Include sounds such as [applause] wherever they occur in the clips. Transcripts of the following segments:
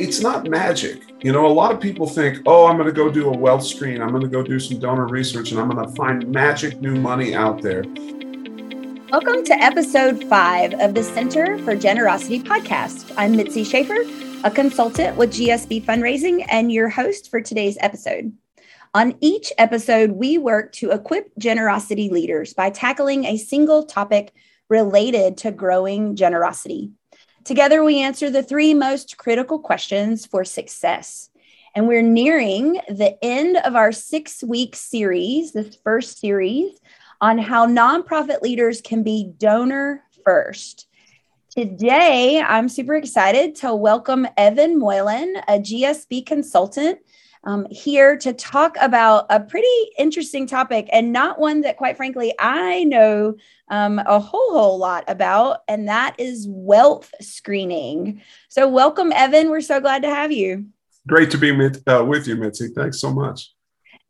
it's not magic. You know, a lot of people think, oh, I'm going to go do a wealth screen. I'm going to go do some donor research and I'm going to find magic new money out there. Welcome to episode five of the Center for Generosity podcast. I'm Mitzi Schaefer, a consultant with GSB Fundraising and your host for today's episode. On each episode, we work to equip generosity leaders by tackling a single topic related to growing generosity. Together, we answer the three most critical questions for success. And we're nearing the end of our six week series, this first series on how nonprofit leaders can be donor first. Today, I'm super excited to welcome Evan Moylan, a GSB consultant um, here to talk about a pretty interesting topic and not one that, quite frankly, I know um, a whole, whole lot about, and that is wealth screening. So, welcome, Evan. We're so glad to have you. Great to be with, uh, with you, Mitzi. Thanks so much.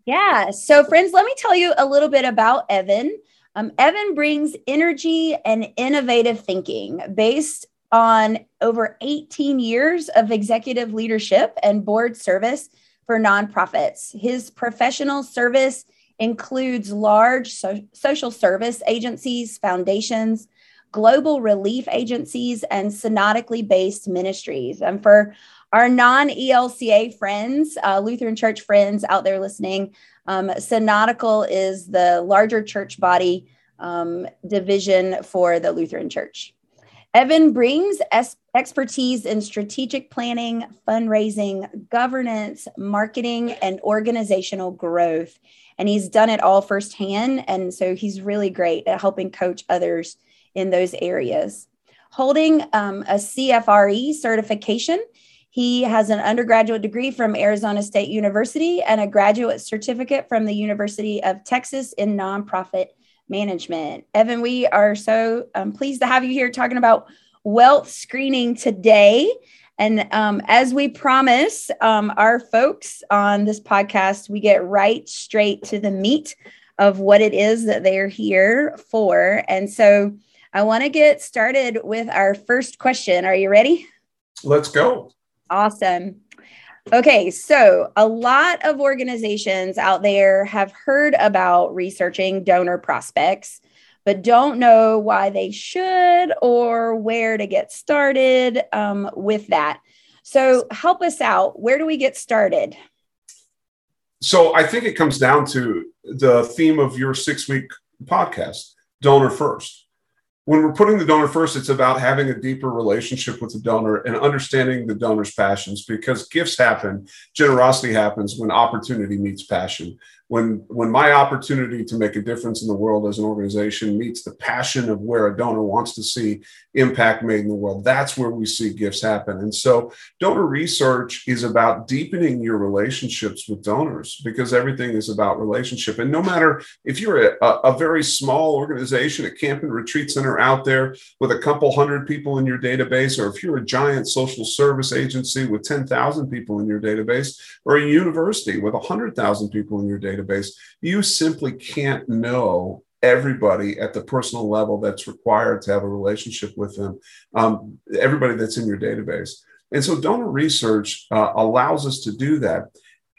Yeah. So, friends, let me tell you a little bit about Evan. Um, Evan brings energy and innovative thinking based on over 18 years of executive leadership and board service for nonprofits. His professional service includes large so- social service agencies, foundations, global relief agencies, and synodically based ministries. And for our non ELCA friends, uh, Lutheran Church friends out there listening, um, synodical is the larger church body um, division for the Lutheran Church. Evan brings es- expertise in strategic planning, fundraising, governance, marketing, and organizational growth. And he's done it all firsthand. And so he's really great at helping coach others in those areas. Holding um, a CFRE certification, he has an undergraduate degree from Arizona State University and a graduate certificate from the University of Texas in nonprofit management. Evan, we are so um, pleased to have you here talking about wealth screening today. And um, as we promise um, our folks on this podcast, we get right straight to the meat of what it is that they're here for. And so I want to get started with our first question. Are you ready? Let's go. Awesome. Okay, so a lot of organizations out there have heard about researching donor prospects, but don't know why they should or where to get started um, with that. So, help us out. Where do we get started? So, I think it comes down to the theme of your six week podcast donor first when we're putting the donor first, it's about having a deeper relationship with the donor and understanding the donor's passions because gifts happen, generosity happens when opportunity meets passion. When when my opportunity to make a difference in the world as an organization meets the passion of where a donor wants to see impact made in the world that's where we see gifts happen. And so donor research is about deepening your relationships with donors because everything is about relationship. And no matter if you're a, a very small organization a camp and retreat center out there with a couple hundred people in your database or if you're a giant social service agency with 10,000 people in your database or a university with 100,000 people in your database database. You simply can't know everybody at the personal level that's required to have a relationship with them, um, everybody that's in your database. And so donor research uh, allows us to do that.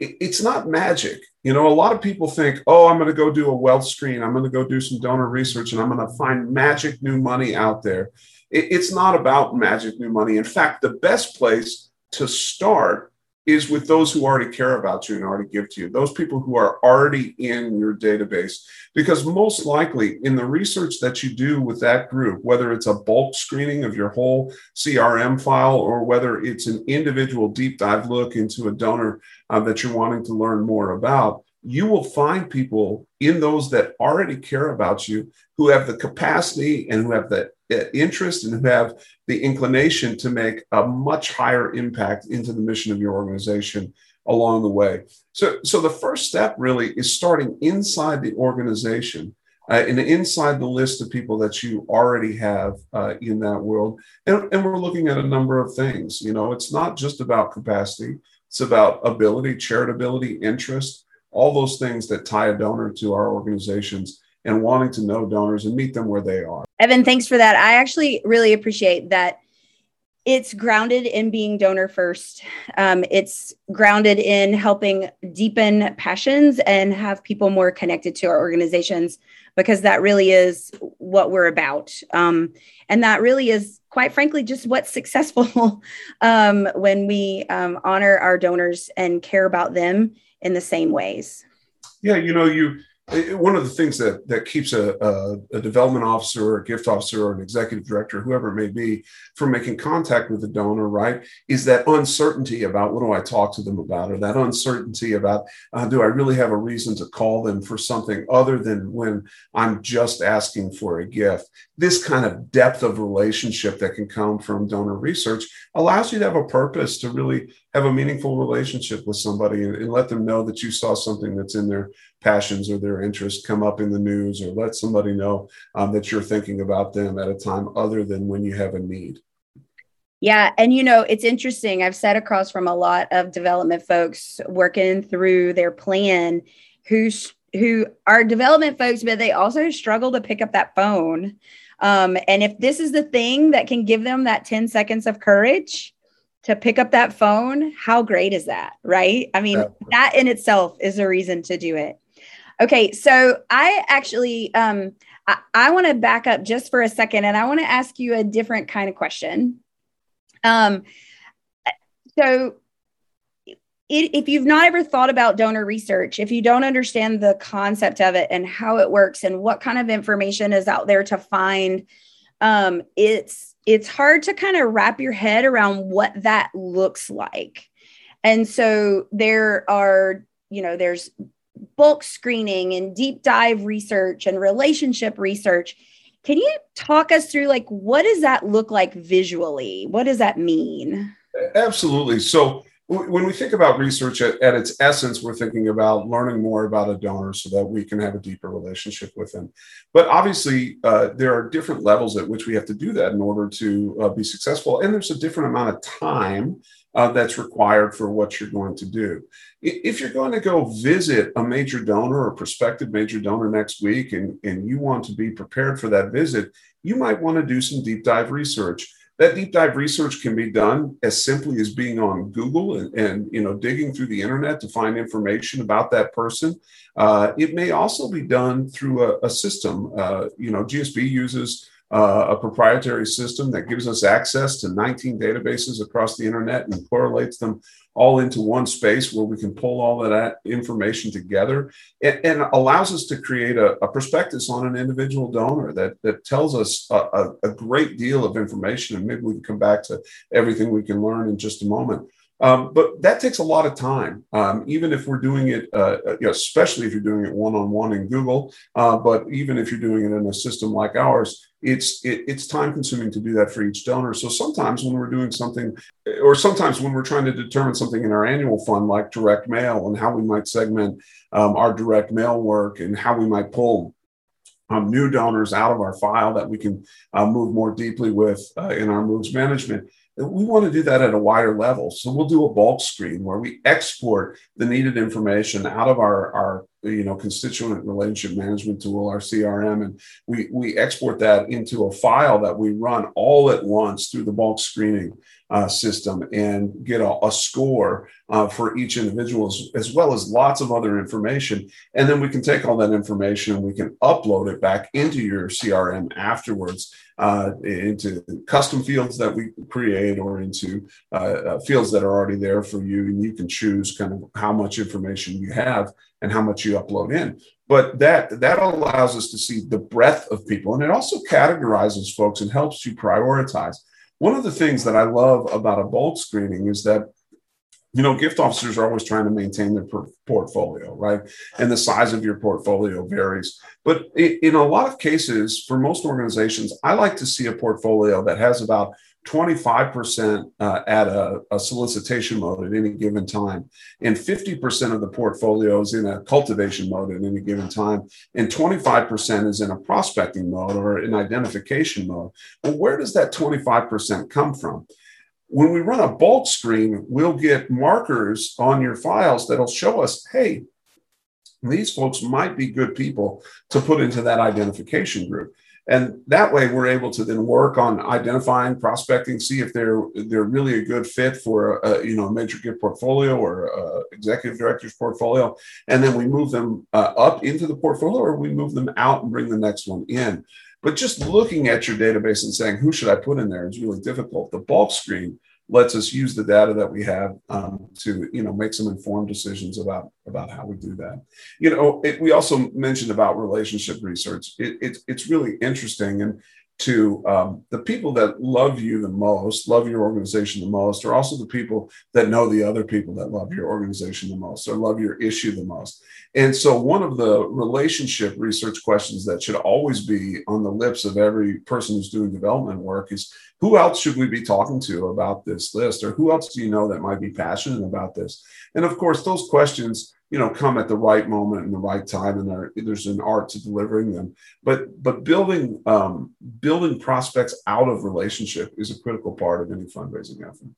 It's not magic. You know, a lot of people think, oh, I'm going to go do a wealth screen. I'm going to go do some donor research and I'm going to find magic new money out there. it's not about magic new money. In fact, the best place to start is with those who already care about you and already give to you, those people who are already in your database. Because most likely, in the research that you do with that group, whether it's a bulk screening of your whole CRM file or whether it's an individual deep dive look into a donor uh, that you're wanting to learn more about, you will find people in those that already care about you who have the capacity and who have the interest and who have the inclination to make a much higher impact into the mission of your organization along the way. So, so the first step really is starting inside the organization uh, and inside the list of people that you already have uh, in that world. And, and we're looking at a number of things. You know, it's not just about capacity, it's about ability, charitability, interest, all those things that tie a donor to our organizations and wanting to know donors and meet them where they are. Evan, thanks for that. I actually really appreciate that it's grounded in being donor first. Um, it's grounded in helping deepen passions and have people more connected to our organizations because that really is what we're about. Um, and that really is, quite frankly, just what's successful [laughs] um, when we um, honor our donors and care about them in the same ways. Yeah, you know, you one of the things that that keeps a, a, a, development officer or a gift officer or an executive director whoever it may be from making contact with the donor right is that uncertainty about what do i talk to them about or that uncertainty about uh, do i really have a reason to call them for something other than when i'm just asking for a gift? This kind of depth of relationship that can come from donor research allows you to have a purpose to really have a meaningful relationship with somebody and, and let them know that you saw something that's in their passions or their interests come up in the news or let somebody know um, that you're thinking about them at a time other than when you have a need. Yeah. And, you know, it's interesting. I've sat across from a lot of development folks working through their plan who's who are development folks, but they also struggle to pick up that phone. Um, and if this is the thing that can give them that 10 seconds of courage to pick up that phone, how great is that? Right. I mean, yeah. that in itself is a reason to do it. Okay, so I actually um, I, I want to back up just for a second, and I want to ask you a different kind of question. Um, so if you've not ever thought about donor research, if you don't understand the concept of it and how it works and what kind of information is out there to find, um, it's it's hard to kind of wrap your head around what that looks like. And so there are, you know, there's bulk screening and deep dive research and relationship research. Can you talk us through like what does that look like visually? What does that mean? Absolutely. So when we think about research at, at, its essence, we're thinking about learning more about a donor so that we can have a deeper relationship with them. But obviously, uh, there are different levels at which we have to do that in order to uh, be successful. And there's a different amount of time uh, that's required for what you're going to do. If you're going to go visit a major donor or prospective major donor next week and, and you want to be prepared for that visit, you might want to do some deep dive research. That deep dive research can be done as simply as being on Google and, and you know digging through the internet to find information about that person. Uh, it may also be done through a, a system. Uh, you know, GSB uses uh, a proprietary system that gives us access to 19 databases across the internet and correlates them all into one space where we can pull all of that information together and, and allows us to create a, a, prospectus on an individual donor that, that tells us a, a, a great deal of information. And maybe we can come back to everything we can learn in just a moment. Um, but that takes a lot of time, um, even if we're doing it, uh, you know, especially if you're doing it one on one in Google. Uh, but even if you're doing it in a system like ours, it's it, it's time consuming to do that for each donor. So sometimes when we're doing something, or sometimes when we're trying to determine something in our annual fund, like direct mail, and how we might segment um, our direct mail work and how we might pull um, new donors out of our file that we can uh, move more deeply with uh, in our moves management we want to do that at a wider level. So we'll do a bulk screen where we export the needed information out of our, our you know constituent relationship management tool, our CRM, and we we export that into a file that we run all at once through the bulk screening uh, system and get a, a score uh, for each individual as, as, well as lots of other information. And then we can take all that information and we can upload it back into your CRM afterwards uh, into custom fields that we create or into uh, uh, fields that are already there for you. And you can choose kind of how much information you have and how much you upload in. But that that allows us to see the breadth of people, and it also categorizes folks and helps you prioritize. One of the things that I love about a bulk screening is that you know, gift officers are always trying to maintain their portfolio, right? And the size of your portfolio varies. But in a lot of cases, for most organizations, I like to see a portfolio that has about 25% uh, at a, a, solicitation mode at any given time, and 50% of the portfolio is in a cultivation mode at any given time, and 25% is in a prospecting mode or an identification mode. Well, where does that 25% come from? When we run a bulk screen, we'll get markers on your files that'll show us, hey, these folks might be good people to put into that identification group. And that way, we're able to then work on identifying, prospecting, see if they're they're really a good fit for a, you know a major gift portfolio or a executive director's portfolio, and then we move them uh, up into the portfolio, or we move them out and bring the next one in. But just looking at your database and saying who should I put in there is really difficult. The bulk screen lets us use the data that we have um, to you know make some informed decisions about about how we do that. You know it, we also mentioned about relationship research. It, it, it's really interesting. And to um, the people that love you the most, love your organization the most, are also the people that know the other people that love your organization the most or love your issue the most. And so, one of the relationship research questions that should always be on the lips of every person who's doing development work is who else should we be talking to about this list, or who else do you know that might be passionate about this? And of course, those questions you know come at the right moment and the right time and there, there's an art to delivering them. But but building um, building prospects out of relationship is a critical part of any fundraising effort.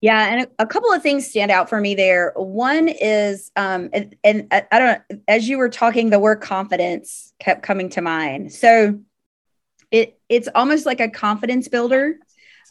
Yeah and a, couple of things stand out for me there. One is um, and, and i don't know as you were talking the word confidence kept coming to mind. So it it's almost like a confidence builder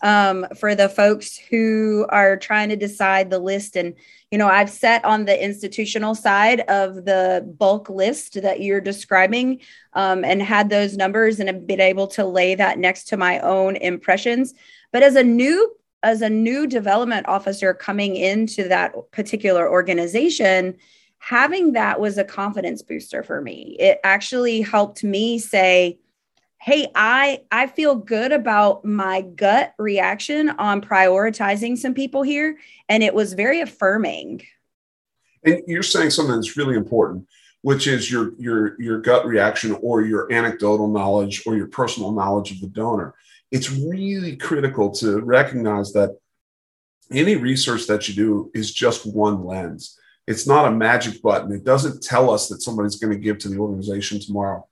um, for the folks who are trying to decide the list. And, you know, I've sat on the institutional side of the bulk list that you're describing um, and had those numbers and have been able to lay that next to my own impressions. But as a new as a new development officer coming into that particular organization, having that was a confidence booster for me. It actually helped me say, hey i i feel good about my gut reaction on prioritizing some people here and it was very affirming. And you're saying something that's really important which is your your your gut reaction or your anecdotal knowledge or your personal knowledge of the donor. It's really critical to recognize that any research that you do is just one lens. It's not a magic button. It doesn't tell us that somebody's going to give to the organization tomorrow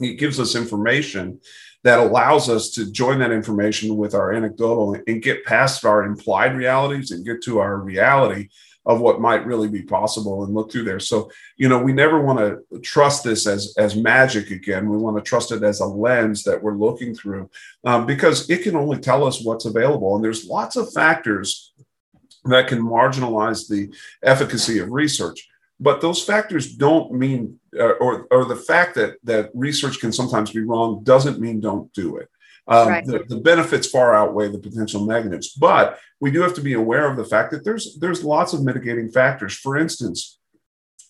it gives us information that allows us to join that information with our anecdotal and get past our implied realities and get to our reality of what might really be possible and look through there. So, you know, we never want to trust this as as magic again. We want to trust it as a lens that we're looking through um, because it can only tell us what's available. And there's lots of factors that can marginalize the efficacy of research. But those factors don't mean, uh, or, or the fact that, that research can sometimes be wrong doesn't mean don't do it. Um, right. the, the, benefits far outweigh the potential negatives, but we do have to be aware of the fact that there's there's lots of mitigating factors. For instance,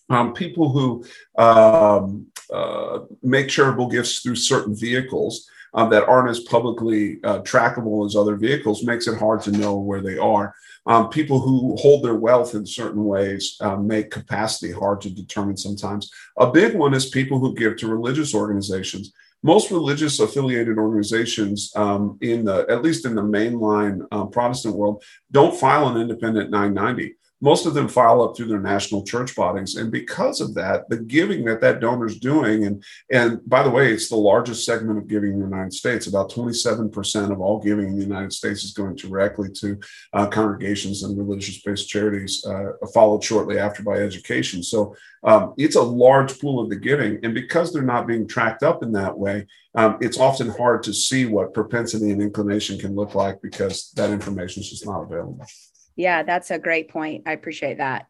um, people who um, uh, make charitable gifts through certain vehicles um, that aren't as publicly uh, trackable as other vehicles makes it hard to know where they are. Um, people who hold their wealth in certain ways um, make capacity hard to determine sometimes. A big one is people who give to religious organizations. Most religious affiliated organizations, um, in the at least in the mainline uh, Protestant world, don't file an independent 990 most of them file up through their national church bodies. And because of that the giving that that donor's doing and and by the way it's the largest segment of giving in the united states. About 27% of all giving in the united states is going directly to uh, congregations and religious-based charities uh, followed shortly after by education. So um, it's a large pool of the giving. And because they're not being tracked up in that way um, it's often hard to see what propensity and inclination can look like because that information is just not available yeah, that's a great point. I appreciate that.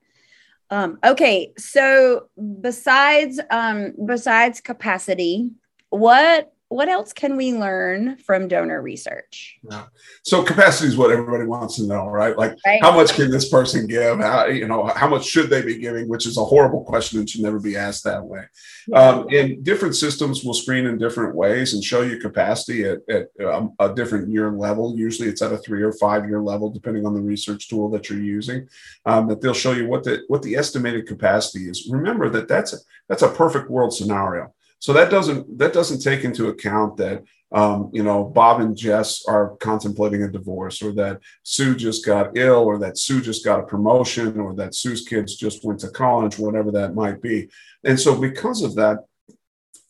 Um, okay, so besides um, besides capacity, what what else can we learn from donor research? Yeah. So capacity is what everybody wants to know, right? Like right. how much can this person give? How, you know, how much should they be giving? Which is a horrible question and should never be asked that way. Yeah. Um, and different systems will screen in different ways and show you capacity at, at um, a different year level. Usually it's at a three or five year level, depending on the research tool that you're using, um, that they'll show you what the, what the estimated capacity is. Remember that that's a, that's a perfect world scenario so that doesn't that doesn't take into account that um, you know Bob and Jess are contemplating a divorce, or that Sue just got ill, or that Sue just got a promotion, or that Sue's kids just went to college, whatever that might be. And so because of that,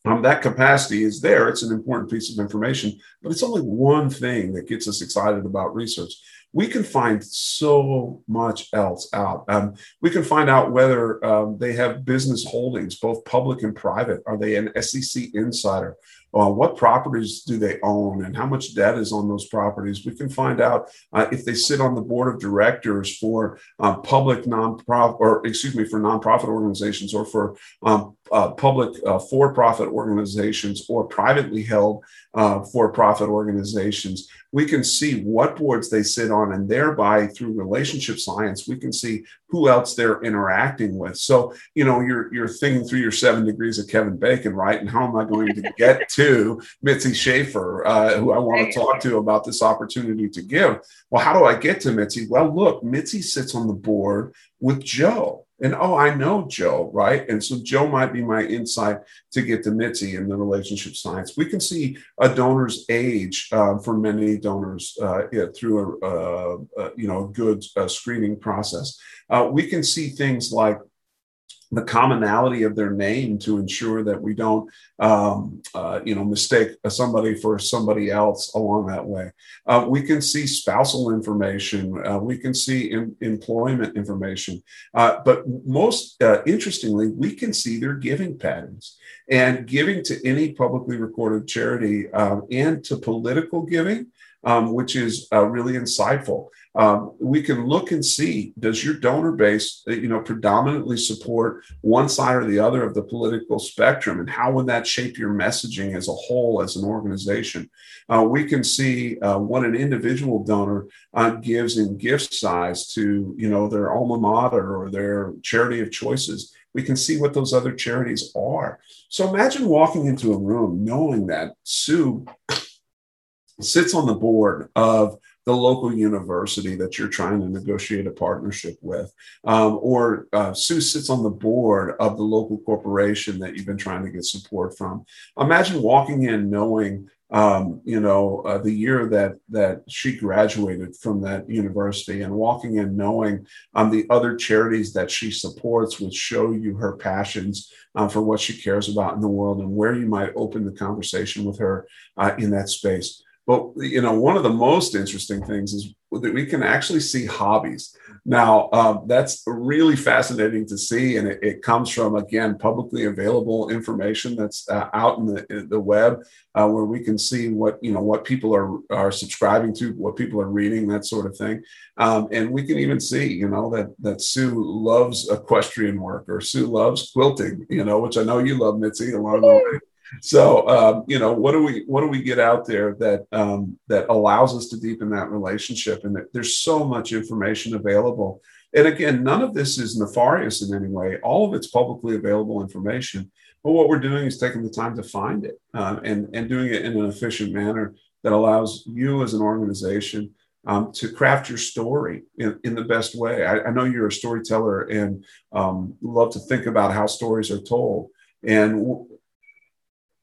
um, that capacity is there. It's an important piece of information, but it's only one thing that gets us excited about research. We can find so much else out. Um, we can find out whether um, they have business holdings, both public and private. Are they an SEC insider? uh, what properties do they own and how much debt is on those properties. We can find out uh, if they sit on the board of directors for uh, public nonprofit, or excuse me, for nonprofit organizations or for um, uh, public uh, for-profit organizations or privately held uh, for-profit organizations we can see what boards they sit on and thereby through relationship science we can see who else they're interacting with. So you know you're you're thinking through your seven degrees of kevin bacon right? And how am i going to get [laughs] to mitzi schaefer uh, who i want to talk to about this opportunity to give? Well how do i get to mitzi? Well look mitzi sits on the board with joe and oh, I know Joe, right? And so Joe might be my insight to get to Mitzi in the relationship science. We can see a donor's age uh, for many donors uh, yeah, through a, a, a, you know good uh, screening process. Uh, we can see things like the commonality of their name to ensure that we don't, um, uh, you know, mistake somebody for somebody else along that way. Uh, we can see spousal information. Uh, we can see employment information. Uh, but most uh, interestingly, we can see their giving patterns and giving to any publicly recorded charity um, and to political giving um, which is uh, really insightful. Um, we can look and see does your donor base, uh, you know, predominantly support one side or the other of the political spectrum, and how would that shape your messaging as a whole, as an organization? Uh, we can see uh, what an individual donor uh, gives in gift size to, you know, their alma mater or their charity of choices we can see what those other charities are. So imagine walking into a room knowing that Sue sits on the board of the local university that you're trying to negotiate a partnership with, um, or uh, Sue sits on the board of the local corporation that you've been trying to get support from. Imagine walking in knowing, um, you know, uh, the year that that she graduated from that university, and walking in knowing um, the other charities that she supports, which show you her passions uh, for what she cares about in the world, and where you might open the conversation with her uh, in that space. But you know, one of the most interesting things is that we can actually see hobbies. Now, um, that's really fascinating to see, and it, it, comes from again publicly available information that's uh, out in the, in the web, uh, where we can see what you know what people are are subscribing to, what people are reading, that sort of thing, um, and we can even see you know that that Sue loves equestrian work or Sue loves quilting, you know, which I know you love, Mitzi, along the way so um, you know what do we what do we get out there that um, that allows us to deepen that relationship and there's so much information available and again none of this is nefarious in any way all of it's publicly available information but what we're doing is taking the time to find it uh, and and doing it in an efficient manner that allows you as an organization um, to craft your story in, in the best way. I, I, know you're a storyteller and um, love to think about how stories are told. And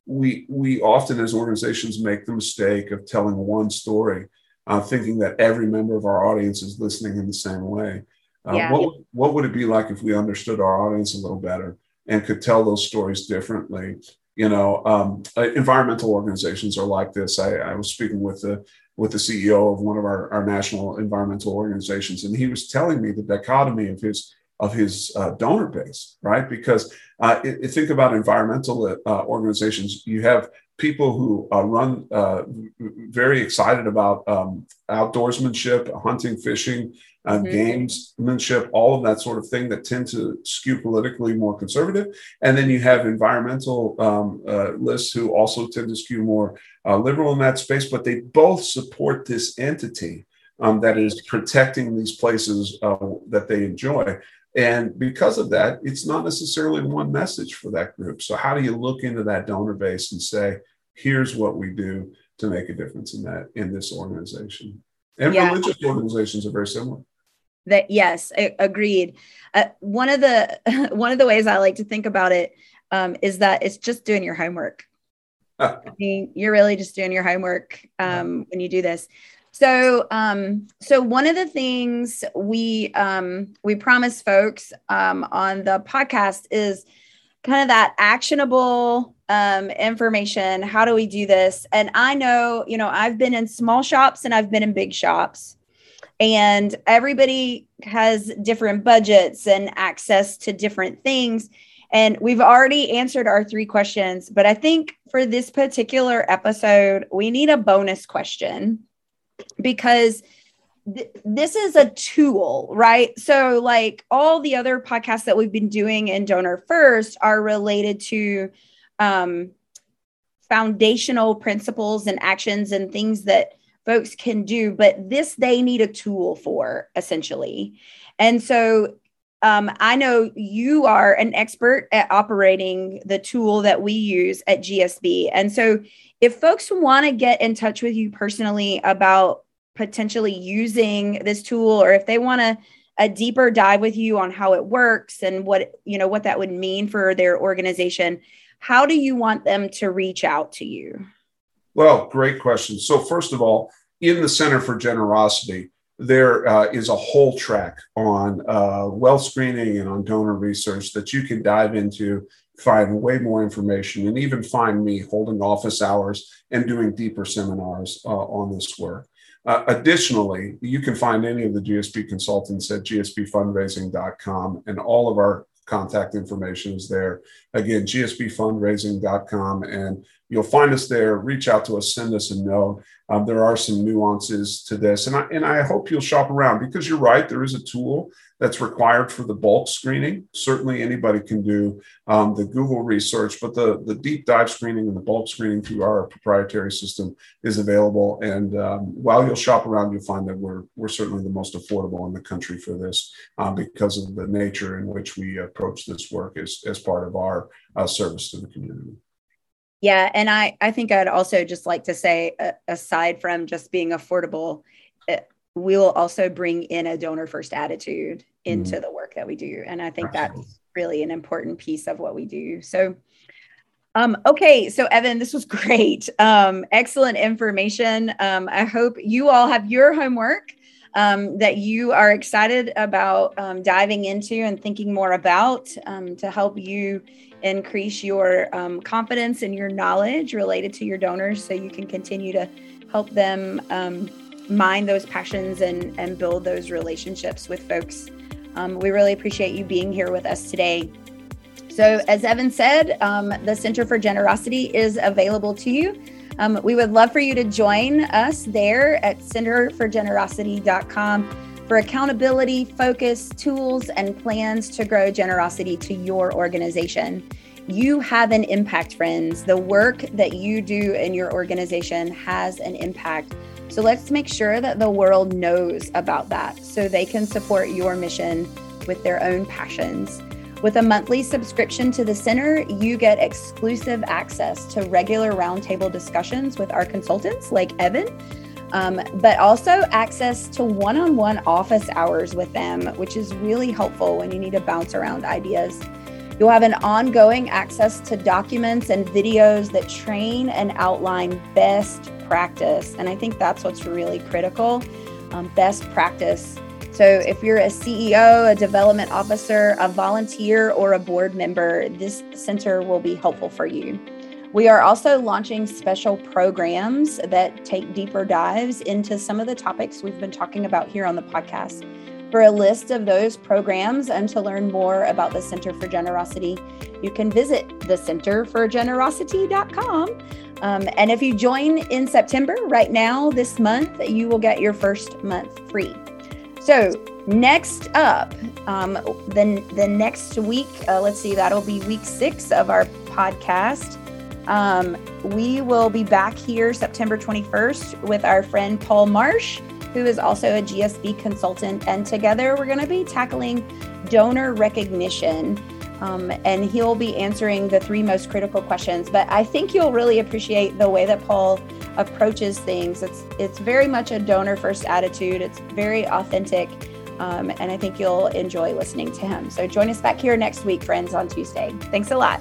we we often as organizations make the mistake of telling one story, uh, thinking that every member of our audience is listening in the same way. Uh, yeah. What what would it be like if we understood our audience a little better and could tell those stories differently? You know, um, uh, environmental organizations are like this. I, I was speaking with the with the CEO of one of our, our national environmental organizations, and he was telling me the dichotomy of his of his uh, donor base, right? Because uh, it, it think about environmental uh, organizations, you have people who uh, run uh, very excited about um, outdoorsmanship, hunting, fishing, uh, mm-hmm. gamesmanship, all of that sort of thing that tend to skew politically more conservative. And then you have environmental um, lists who also tend to skew more liberal in that space, but they both support this entity. Um, that is protecting these places uh, that they enjoy. And because of that, it's not necessarily one message for that group. So, how do you look into that donor base and say, here's what we do to make a difference in that in this organization? And yeah. religious organizations are very similar. That yes, agreed. Uh, one of the [laughs] one of the ways I like to think about it um, is that it's just doing your homework. [laughs] I mean, you're really just doing your homework um, when you do this. So, um, so one of the things we um, we promise folks um, on the podcast is kind of that actionable um, information. How do we do this? And I know, you know, I've been in small shops and I've been in big shops, and everybody has different budgets and access to different things. And we've already answered our three questions, but I think for this particular episode, we need a bonus question because th- this is a tool, right? So, like all the other podcasts that we've been doing in Donor First are related to um, foundational principles and actions and things that folks can do, but this they need a tool for essentially. And so um, I know you are an expert at operating the tool that we use at GSB. And so if folks want to get in touch with you personally about potentially using this tool or if they want to a deeper dive with you on how it works and what you know what that would mean for their organization how do you want them to reach out to you? Well, great question. So, first of all, in the Center for Generosity, there uh, is a whole track on uh, wealth screening and on donor research that you can dive into, find way more information, and even find me holding office hours and doing deeper seminars uh, on this work. Uh, additionally, you can find any of the GSB consultants at gsbfundraising.com, and all of our contact information is there. Again, gsbfundraising.com, and you'll find us there. Reach out to us, send us a note. Um, there are some nuances to this, and I, and I hope you'll shop around because you're right. There is a tool that's required for the bulk screening. Certainly, anybody can do um, the Google research, but the, the deep dive screening and the bulk screening through our proprietary system is available. And um, while you'll shop around, you'll find that we're, we're certainly the most affordable in the country for this um, because of the nature in which we approach this work as, as part of our uh, service to the community. Yeah, and I I think I'd also just like to say, uh, aside from just being affordable, uh, we will also bring in a donor first attitude into mm-hmm. the work that we do, and I think Absolutely. that's really an important piece of what we do. So. Um, okay, so Evan, this was [laughs] great. Um, excellent information. Um, I hope you all have your homework um, that you are excited about um, diving into and thinking more about um, to help you increase your um, confidence and your knowledge related to your donors so you can continue to help them um, mine those passions and, and build those relationships with folks. Um, we really appreciate you being here with us today. So, as Evan said, um, the Center for Generosity is available to you. Um, we would love for you to join us there at centerforgenerosity.com for accountability, focus, tools, and plans to grow generosity to your organization. You have an impact, friends. The work that you do in your organization has an impact. So let's make sure that the world knows about that so they can support your mission with their own passions. With a monthly subscription to the center, you get exclusive access to regular roundtable discussions with our consultants like Evan um, but also access to one on one office hours with them, which is really helpful when you need to bounce around ideas. You'll have an ongoing access to documents and videos that train and outline best practice. And I think that's what's really critical um, best practice. So, if you're a CEO, a development officer, a volunteer, or a board member, this center will be helpful for you. We are also launching special programs that take deeper dives into some of the topics we've been talking about here on the podcast. For a list of those programs and to learn more about the Center for Generosity, you can visit thecenterforgenerosity.com. Um, and if you join in September, right now, this month, you will get your first month free. So, next up, um, the, the next week, uh, let's see, that'll be week six of our podcast. Um, we will be back here September 21st with our friend Paul Marsh, who is also a GSB consultant. And together we're going to be tackling donor recognition. Um, and he'll be answering the three most critical questions. But I think you'll really appreciate the way that Paul approaches things. It's it's very much a donor first attitude. It's very authentic, um, and I think you'll enjoy listening to him. So join us back here next week, friends, on Tuesday. Thanks a lot.